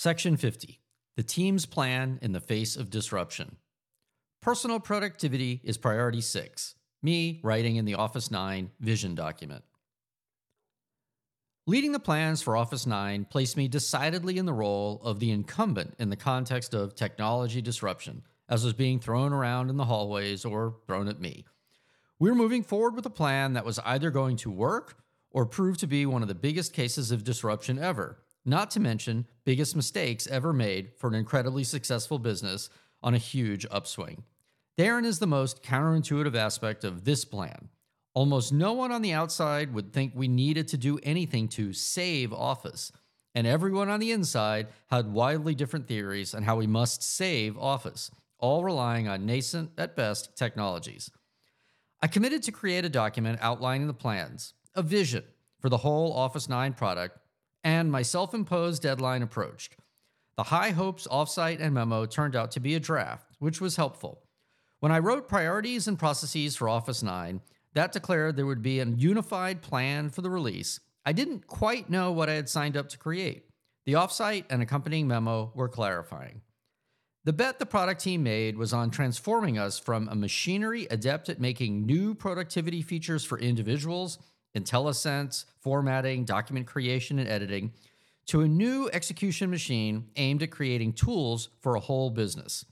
Section 50 The Team's Plan in the Face of Disruption. Personal productivity is priority six. Me writing in the Office 9 vision document. Leading the plans for Office 9 placed me decidedly in the role of the incumbent in the context of technology disruption, as was being thrown around in the hallways or thrown at me. We were moving forward with a plan that was either going to work or prove to be one of the biggest cases of disruption ever, not to mention biggest mistakes ever made for an incredibly successful business on a huge upswing. Darren is the most counterintuitive aspect of this plan. Almost no one on the outside would think we needed to do anything to save Office, and everyone on the inside had wildly different theories on how we must save Office, all relying on nascent, at best, technologies. I committed to create a document outlining the plans, a vision for the whole Office 9 product, and my self imposed deadline approached. The High Hopes offsite and memo turned out to be a draft, which was helpful. When I wrote priorities and processes for Office 9, that declared there would be a unified plan for the release. I didn't quite know what I had signed up to create. The offsite and accompanying memo were clarifying. The bet the product team made was on transforming us from a machinery adept at making new productivity features for individuals, IntelliSense, formatting, document creation, and editing, to a new execution machine aimed at creating tools for a whole business.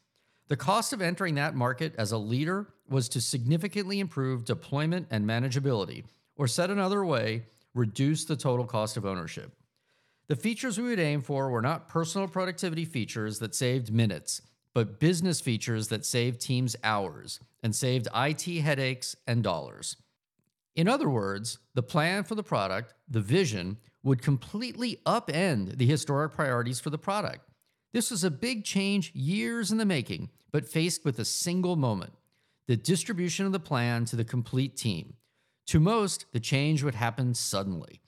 The cost of entering that market as a leader was to significantly improve deployment and manageability, or said another way, reduce the total cost of ownership. The features we would aim for were not personal productivity features that saved minutes, but business features that saved teams hours and saved IT headaches and dollars. In other words, the plan for the product, the vision, would completely upend the historic priorities for the product. This was a big change years in the making, but faced with a single moment the distribution of the plan to the complete team. To most, the change would happen suddenly.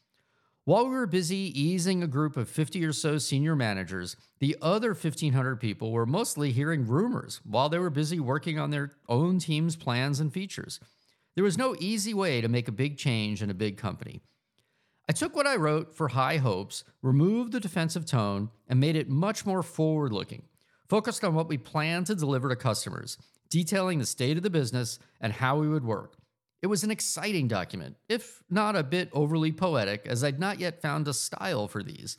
While we were busy easing a group of 50 or so senior managers, the other 1,500 people were mostly hearing rumors while they were busy working on their own team's plans and features. There was no easy way to make a big change in a big company. I took what I wrote for High Hopes, removed the defensive tone, and made it much more forward looking, focused on what we plan to deliver to customers, detailing the state of the business and how we would work. It was an exciting document, if not a bit overly poetic, as I'd not yet found a style for these.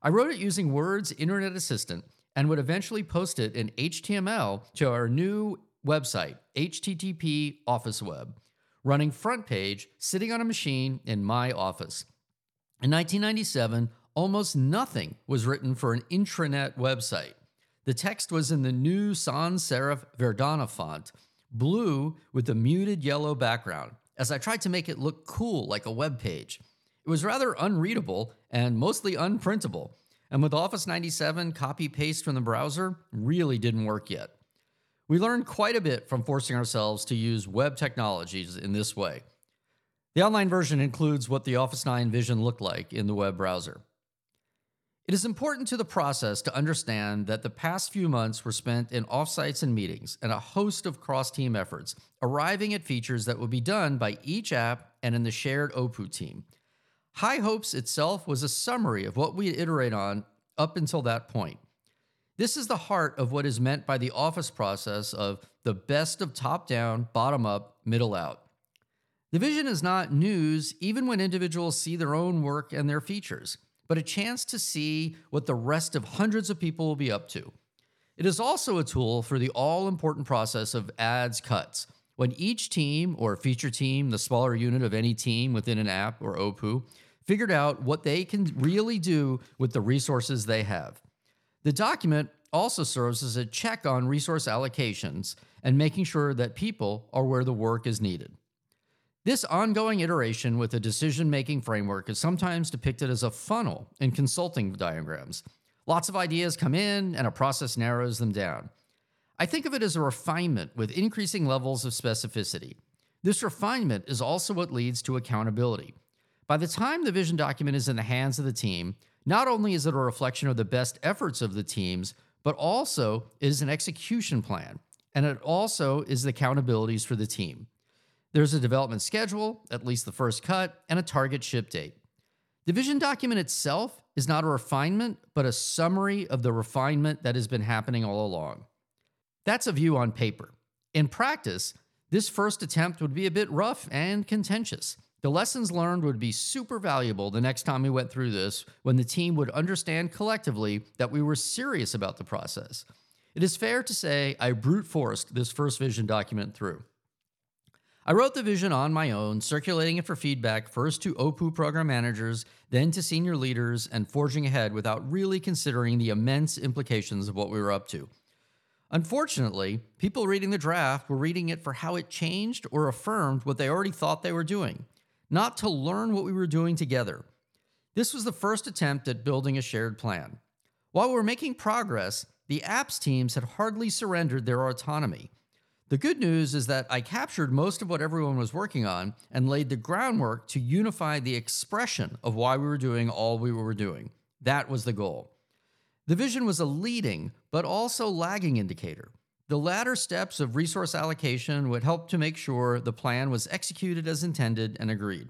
I wrote it using Word's Internet Assistant and would eventually post it in HTML to our new website, HTTP Office Web, running FrontPage, sitting on a machine in my office. In 1997, almost nothing was written for an intranet website. The text was in the new sans serif Verdana font, blue with a muted yellow background, as I tried to make it look cool like a web page. It was rather unreadable and mostly unprintable, and with Office 97 copy paste from the browser really didn't work yet. We learned quite a bit from forcing ourselves to use web technologies in this way. The online version includes what the Office 9 Vision looked like in the web browser. It is important to the process to understand that the past few months were spent in offsites and meetings and a host of cross team efforts, arriving at features that would be done by each app and in the shared OPU team. High Hopes itself was a summary of what we iterate on up until that point. This is the heart of what is meant by the office process of the best of top down, bottom up, middle out. The vision is not news, even when individuals see their own work and their features, but a chance to see what the rest of hundreds of people will be up to. It is also a tool for the all important process of adds cuts. When each team or feature team, the smaller unit of any team within an app or OPU, figured out what they can really do with the resources they have. The document also serves as a check on resource allocations and making sure that people are where the work is needed. This ongoing iteration with a decision making framework is sometimes depicted as a funnel in consulting diagrams. Lots of ideas come in, and a process narrows them down. I think of it as a refinement with increasing levels of specificity. This refinement is also what leads to accountability. By the time the vision document is in the hands of the team, not only is it a reflection of the best efforts of the teams, but also is an execution plan, and it also is the accountabilities for the team. There's a development schedule, at least the first cut, and a target ship date. The vision document itself is not a refinement, but a summary of the refinement that has been happening all along. That's a view on paper. In practice, this first attempt would be a bit rough and contentious. The lessons learned would be super valuable the next time we went through this when the team would understand collectively that we were serious about the process. It is fair to say I brute forced this first vision document through. I wrote the vision on my own, circulating it for feedback first to OPU program managers, then to senior leaders, and forging ahead without really considering the immense implications of what we were up to. Unfortunately, people reading the draft were reading it for how it changed or affirmed what they already thought they were doing, not to learn what we were doing together. This was the first attempt at building a shared plan. While we were making progress, the apps teams had hardly surrendered their autonomy. The good news is that I captured most of what everyone was working on and laid the groundwork to unify the expression of why we were doing all we were doing. That was the goal. The vision was a leading, but also lagging indicator. The latter steps of resource allocation would help to make sure the plan was executed as intended and agreed.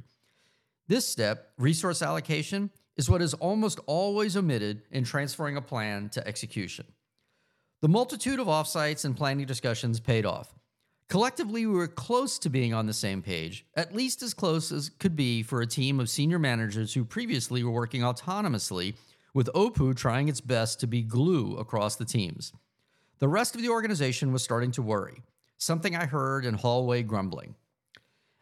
This step, resource allocation, is what is almost always omitted in transferring a plan to execution. The multitude of offsites and planning discussions paid off. Collectively, we were close to being on the same page, at least as close as could be for a team of senior managers who previously were working autonomously, with OPU trying its best to be glue across the teams. The rest of the organization was starting to worry, something I heard in hallway grumbling.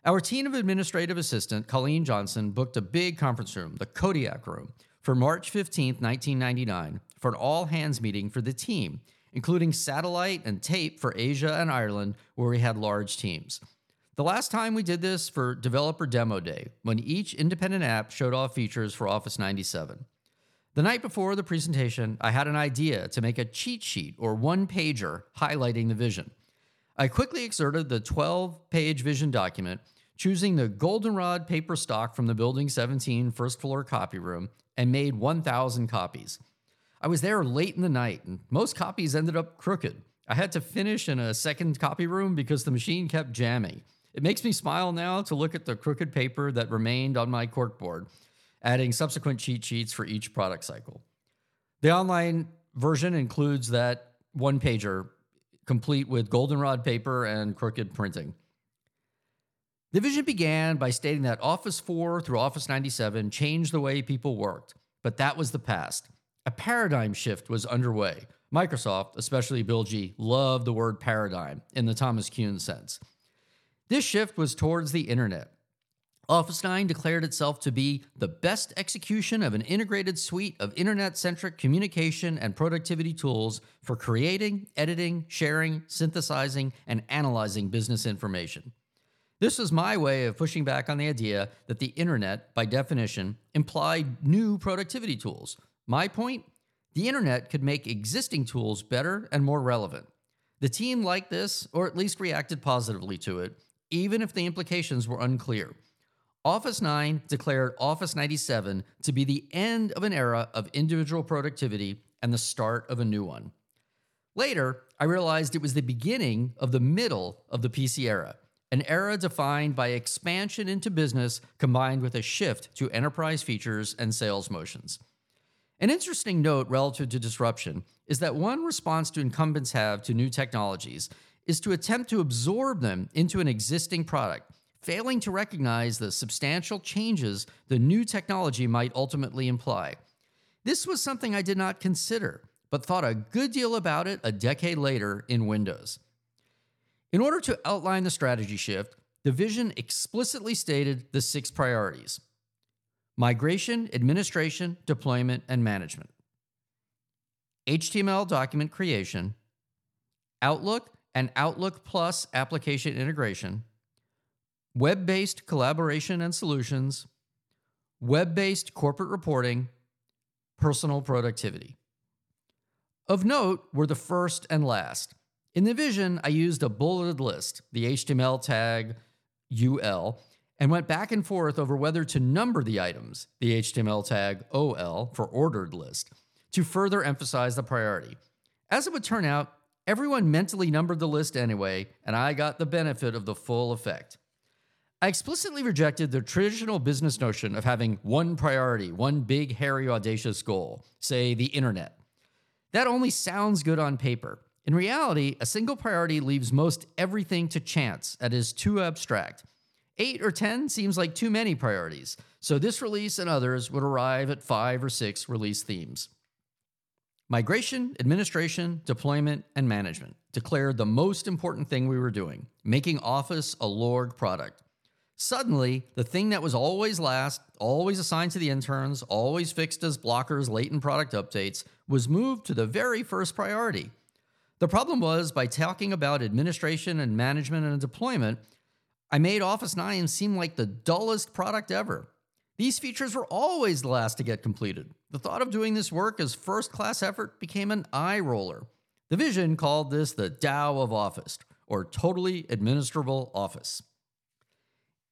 Our team of administrative assistant, Colleen Johnson, booked a big conference room, the Kodiak Room, for March 15, 1999, for an all hands meeting for the team including satellite and tape for Asia and Ireland, where we had large teams. The last time we did this for Developer Demo Day, when each independent app showed off features for Office 97. The night before the presentation, I had an idea to make a cheat sheet or one pager highlighting the vision. I quickly exerted the 12 page vision document, choosing the goldenrod paper stock from the Building 17 first floor copy room, and made 1,000 copies. I was there late in the night, and most copies ended up crooked. I had to finish in a second copy room because the machine kept jamming. It makes me smile now to look at the crooked paper that remained on my corkboard, adding subsequent cheat sheets for each product cycle. The online version includes that one pager, complete with goldenrod paper and crooked printing. The vision began by stating that Office 4 through Office 97 changed the way people worked, but that was the past. A paradigm shift was underway. Microsoft, especially Bill G, loved the word paradigm in the Thomas Kuhn sense. This shift was towards the internet. Office 9 declared itself to be the best execution of an integrated suite of internet centric communication and productivity tools for creating, editing, sharing, synthesizing, and analyzing business information. This was my way of pushing back on the idea that the internet, by definition, implied new productivity tools, my point the internet could make existing tools better and more relevant. The team liked this, or at least reacted positively to it, even if the implications were unclear. Office 9 declared Office 97 to be the end of an era of individual productivity and the start of a new one. Later, I realized it was the beginning of the middle of the PC era, an era defined by expansion into business combined with a shift to enterprise features and sales motions. An interesting note relative to disruption is that one response to incumbents have to new technologies is to attempt to absorb them into an existing product, failing to recognize the substantial changes the new technology might ultimately imply. This was something I did not consider, but thought a good deal about it a decade later in Windows. In order to outline the strategy shift, the vision explicitly stated the six priorities migration, administration, deployment, and management. HTML document creation, Outlook and Outlook Plus application integration, web based collaboration and solutions, web based corporate reporting, personal productivity. Of note were the first and last. In the vision, I used a bulleted list, the HTML tag UL, and went back and forth over whether to number the items, the HTML tag OL for ordered list, to further emphasize the priority. As it would turn out, everyone mentally numbered the list anyway, and I got the benefit of the full effect. I explicitly rejected the traditional business notion of having one priority, one big, hairy, audacious goal, say the internet. That only sounds good on paper. In reality, a single priority leaves most everything to chance and is too abstract. Eight or 10 seems like too many priorities, so this release and others would arrive at five or six release themes. Migration, administration, deployment, and management declared the most important thing we were doing making Office a LORG product. Suddenly, the thing that was always last, always assigned to the interns, always fixed as blockers late in product updates, was moved to the very first priority. The problem was by talking about administration and management and deployment, I made Office 9 seem like the dullest product ever. These features were always the last to get completed. The thought of doing this work as first class effort became an eye roller. The vision called this the Tao of Office, or totally administrable Office.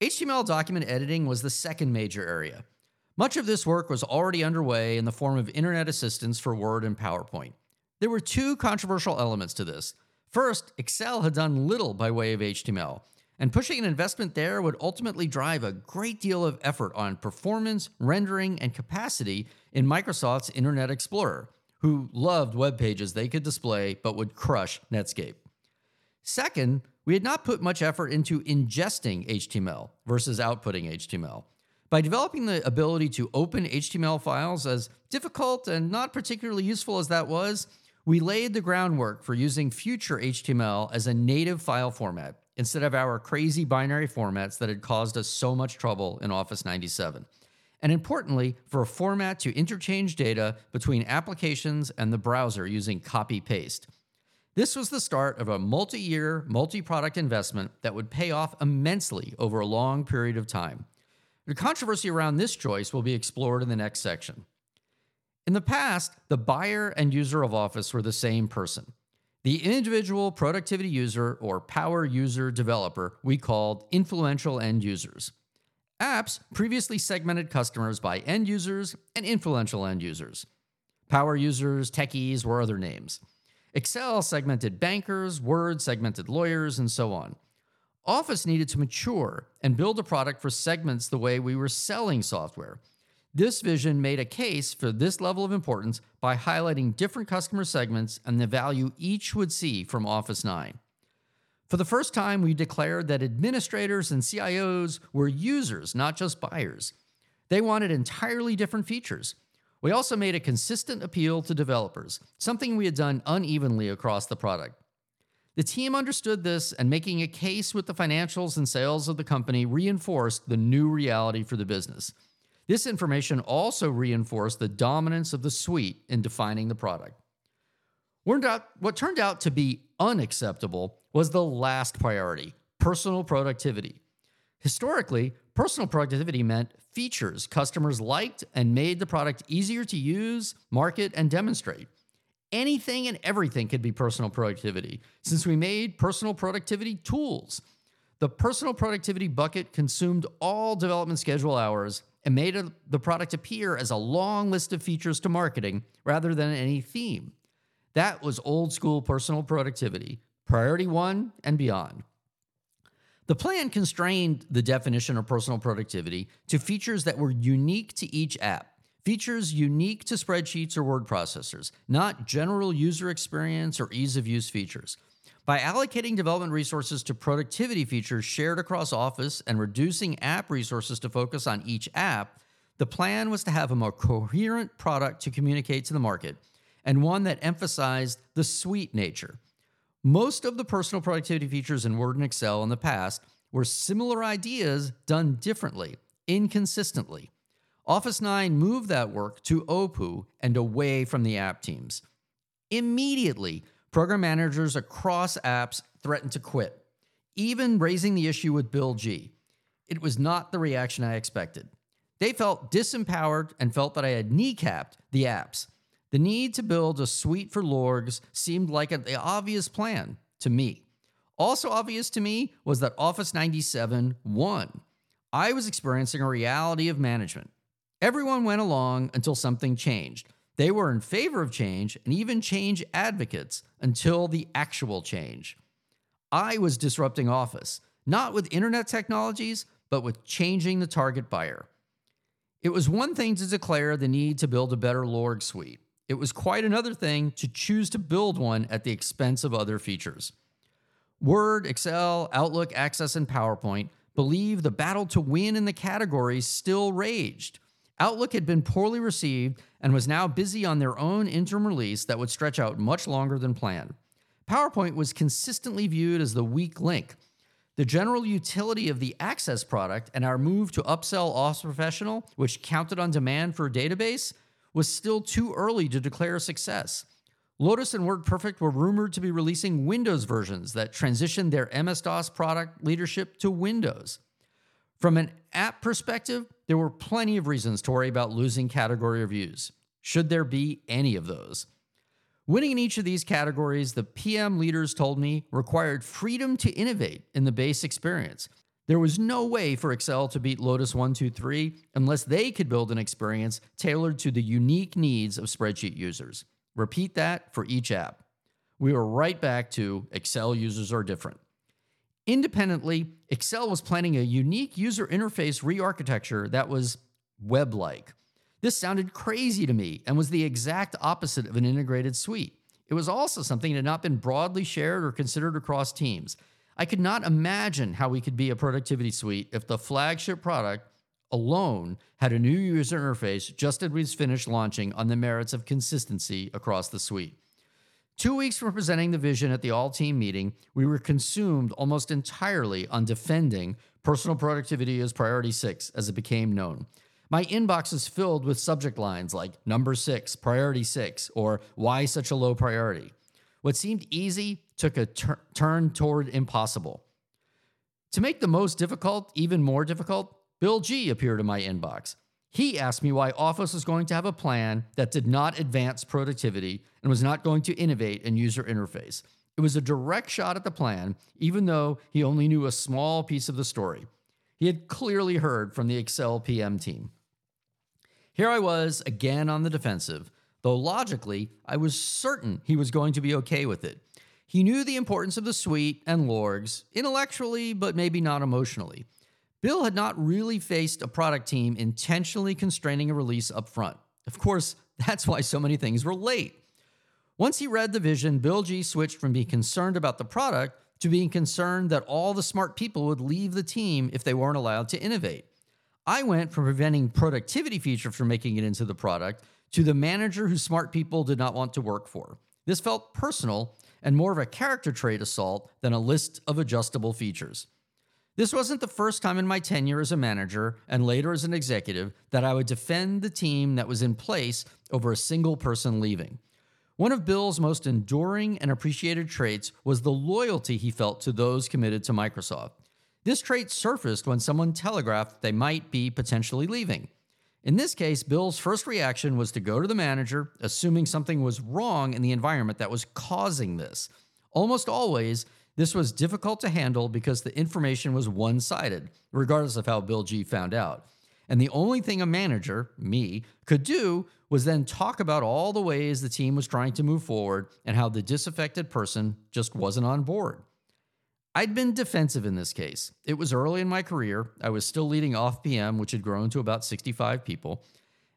HTML document editing was the second major area. Much of this work was already underway in the form of internet assistance for Word and PowerPoint. There were two controversial elements to this. First, Excel had done little by way of HTML, and pushing an investment there would ultimately drive a great deal of effort on performance, rendering, and capacity in Microsoft's Internet Explorer, who loved web pages they could display but would crush Netscape. Second, we had not put much effort into ingesting HTML versus outputting HTML. By developing the ability to open HTML files, as difficult and not particularly useful as that was, we laid the groundwork for using future HTML as a native file format instead of our crazy binary formats that had caused us so much trouble in Office 97. And importantly, for a format to interchange data between applications and the browser using copy paste. This was the start of a multi year, multi product investment that would pay off immensely over a long period of time. The controversy around this choice will be explored in the next section. In the past, the buyer and user of Office were the same person. The individual productivity user or power user developer we called influential end users. Apps previously segmented customers by end users and influential end users. Power users, techies were other names. Excel segmented bankers, Word segmented lawyers, and so on. Office needed to mature and build a product for segments the way we were selling software. This vision made a case for this level of importance by highlighting different customer segments and the value each would see from Office 9. For the first time, we declared that administrators and CIOs were users, not just buyers. They wanted entirely different features. We also made a consistent appeal to developers, something we had done unevenly across the product. The team understood this, and making a case with the financials and sales of the company reinforced the new reality for the business. This information also reinforced the dominance of the suite in defining the product. What turned out to be unacceptable was the last priority personal productivity. Historically, personal productivity meant features customers liked and made the product easier to use, market, and demonstrate. Anything and everything could be personal productivity, since we made personal productivity tools. The personal productivity bucket consumed all development schedule hours and made a, the product appear as a long list of features to marketing rather than any theme. That was old school personal productivity, priority one and beyond. The plan constrained the definition of personal productivity to features that were unique to each app, features unique to spreadsheets or word processors, not general user experience or ease of use features. By allocating development resources to productivity features shared across Office and reducing app resources to focus on each app, the plan was to have a more coherent product to communicate to the market and one that emphasized the sweet nature. Most of the personal productivity features in Word and Excel in the past were similar ideas done differently, inconsistently. Office 9 moved that work to OPU and away from the app teams. Immediately, Program managers across apps threatened to quit, even raising the issue with Bill G. It was not the reaction I expected. They felt disempowered and felt that I had kneecapped the apps. The need to build a suite for LORGs seemed like an obvious plan to me. Also obvious to me was that Office 97 won. I was experiencing a reality of management. Everyone went along until something changed. They were in favor of change and even change advocates until the actual change. I was disrupting Office, not with internet technologies, but with changing the target buyer. It was one thing to declare the need to build a better Lorg suite. It was quite another thing to choose to build one at the expense of other features. Word, Excel, Outlook, Access, and PowerPoint believe the battle to win in the categories still raged. Outlook had been poorly received and was now busy on their own interim release that would stretch out much longer than planned. PowerPoint was consistently viewed as the weak link. The general utility of the Access product and our move to upsell Office Professional, which counted on demand for a database, was still too early to declare a success. Lotus and WordPerfect were rumored to be releasing Windows versions that transitioned their MS DOS product leadership to Windows. From an app perspective, there were plenty of reasons to worry about losing category reviews, should there be any of those. Winning in each of these categories, the PM leaders told me, required freedom to innovate in the base experience. There was no way for Excel to beat Lotus 123 unless they could build an experience tailored to the unique needs of spreadsheet users. Repeat that for each app. We were right back to Excel users are different. Independently, Excel was planning a unique user interface re architecture that was web like. This sounded crazy to me and was the exact opposite of an integrated suite. It was also something that had not been broadly shared or considered across teams. I could not imagine how we could be a productivity suite if the flagship product alone had a new user interface just as we finished launching on the merits of consistency across the suite. Two weeks from presenting the vision at the all team meeting, we were consumed almost entirely on defending personal productivity as priority six as it became known. My inbox is filled with subject lines like number six, priority six, or why such a low priority. What seemed easy took a tur- turn toward impossible. To make the most difficult even more difficult, Bill G appeared in my inbox. He asked me why Office was going to have a plan that did not advance productivity and was not going to innovate in user interface. It was a direct shot at the plan, even though he only knew a small piece of the story. He had clearly heard from the Excel PM team. Here I was, again on the defensive, though logically, I was certain he was going to be okay with it. He knew the importance of the suite and Lorgs, intellectually, but maybe not emotionally. Bill had not really faced a product team intentionally constraining a release up front. Of course, that's why so many things were late. Once he read the vision, Bill G switched from being concerned about the product to being concerned that all the smart people would leave the team if they weren't allowed to innovate. I went from preventing productivity feature from making it into the product to the manager who smart people did not want to work for. This felt personal and more of a character trait assault than a list of adjustable features. This wasn't the first time in my tenure as a manager and later as an executive that I would defend the team that was in place over a single person leaving. One of Bill's most enduring and appreciated traits was the loyalty he felt to those committed to Microsoft. This trait surfaced when someone telegraphed they might be potentially leaving. In this case, Bill's first reaction was to go to the manager, assuming something was wrong in the environment that was causing this. Almost always, this was difficult to handle because the information was one sided, regardless of how Bill G found out. And the only thing a manager, me, could do was then talk about all the ways the team was trying to move forward and how the disaffected person just wasn't on board. I'd been defensive in this case. It was early in my career. I was still leading off PM, which had grown to about 65 people.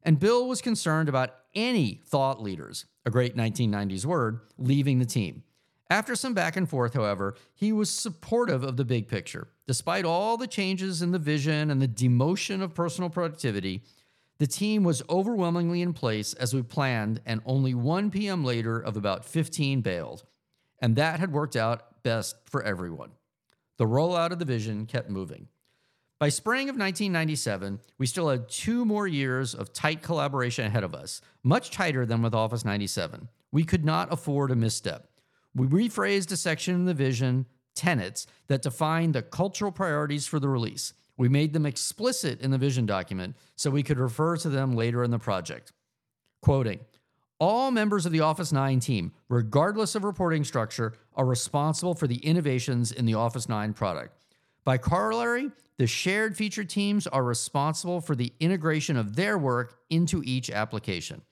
And Bill was concerned about any thought leaders, a great 1990s word, leaving the team. After some back and forth, however, he was supportive of the big picture. Despite all the changes in the vision and the demotion of personal productivity, the team was overwhelmingly in place as we planned, and only 1 p.m. later, of about 15 bailed. And that had worked out best for everyone. The rollout of the vision kept moving. By spring of 1997, we still had two more years of tight collaboration ahead of us, much tighter than with Office 97. We could not afford a misstep. We rephrased a section in the vision, tenets, that defined the cultural priorities for the release. We made them explicit in the vision document so we could refer to them later in the project. Quoting, all members of the Office 9 team, regardless of reporting structure, are responsible for the innovations in the Office 9 product. By corollary, the shared feature teams are responsible for the integration of their work into each application.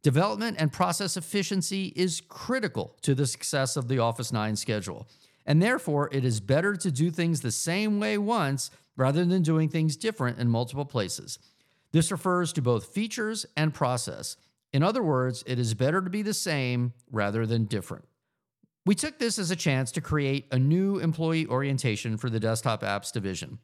Development and process efficiency is critical to the success of the Office 9 schedule, and therefore it is better to do things the same way once rather than doing things different in multiple places. This refers to both features and process. In other words, it is better to be the same rather than different. We took this as a chance to create a new employee orientation for the desktop apps division.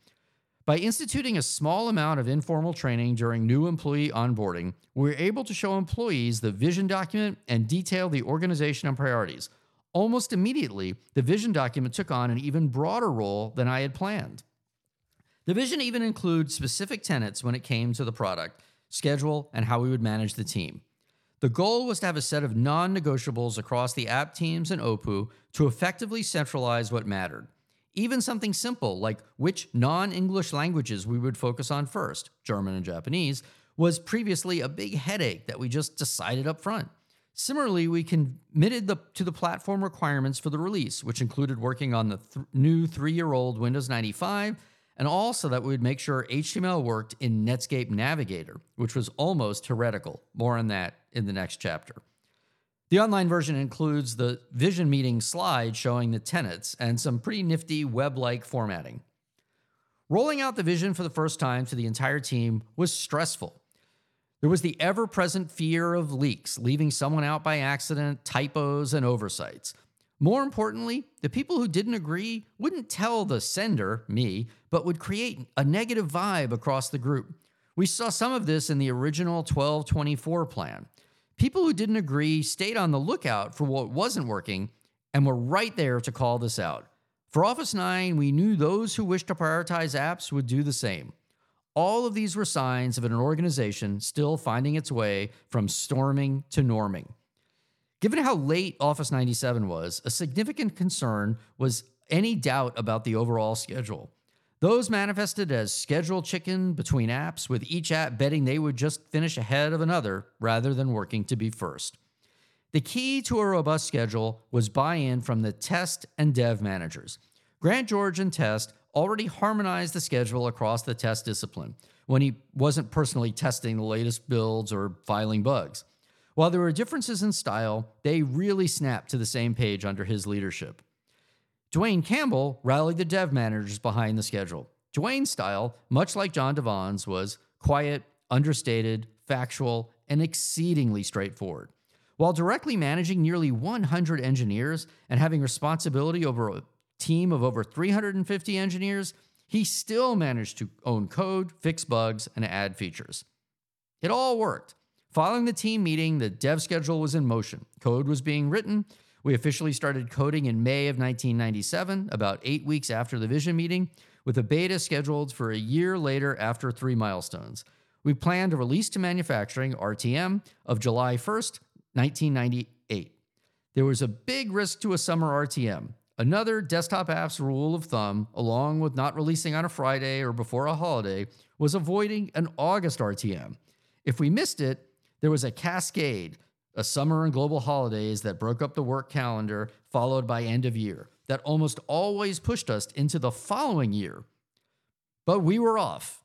By instituting a small amount of informal training during new employee onboarding, we were able to show employees the vision document and detail the organization and priorities. Almost immediately, the vision document took on an even broader role than I had planned. The vision even includes specific tenets when it came to the product, schedule, and how we would manage the team. The goal was to have a set of non negotiables across the app teams and OPU to effectively centralize what mattered. Even something simple like which non English languages we would focus on first, German and Japanese, was previously a big headache that we just decided up front. Similarly, we committed the, to the platform requirements for the release, which included working on the th- new three year old Windows 95 and also that we would make sure HTML worked in Netscape Navigator, which was almost heretical. More on that in the next chapter. The online version includes the Vision Meeting slide showing the tenets and some pretty nifty web like formatting. Rolling out the vision for the first time to the entire team was stressful. There was the ever present fear of leaks, leaving someone out by accident, typos, and oversights. More importantly, the people who didn't agree wouldn't tell the sender, me, but would create a negative vibe across the group. We saw some of this in the original 1224 plan. People who didn't agree stayed on the lookout for what wasn't working and were right there to call this out. For Office 9, we knew those who wished to prioritize apps would do the same. All of these were signs of an organization still finding its way from storming to norming. Given how late Office 97 was, a significant concern was any doubt about the overall schedule. Those manifested as schedule chicken between apps, with each app betting they would just finish ahead of another rather than working to be first. The key to a robust schedule was buy in from the test and dev managers. Grant George and Test already harmonized the schedule across the test discipline when he wasn't personally testing the latest builds or filing bugs. While there were differences in style, they really snapped to the same page under his leadership. Dwayne Campbell rallied the dev managers behind the schedule. Dwayne's style, much like Jon DeVaan's, was quiet, understated, factual, and exceedingly straightforward. While directly managing nearly 100 engineers and having responsibility over a team of over 350 engineers, he still managed to own code, fix bugs, and add features. It all worked. Following the team meeting, the dev schedule was in motion. Code was being written. We officially started coding in May of 1997, about eight weeks after the vision meeting, with a beta scheduled for a year later after three milestones. We planned a release to manufacturing RTM of July 1st, 1998. There was a big risk to a summer RTM. Another desktop app's rule of thumb, along with not releasing on a Friday or before a holiday, was avoiding an August RTM. If we missed it, there was a cascade, a summer and global holidays that broke up the work calendar, followed by end of year, that almost always pushed us into the following year. But we were off.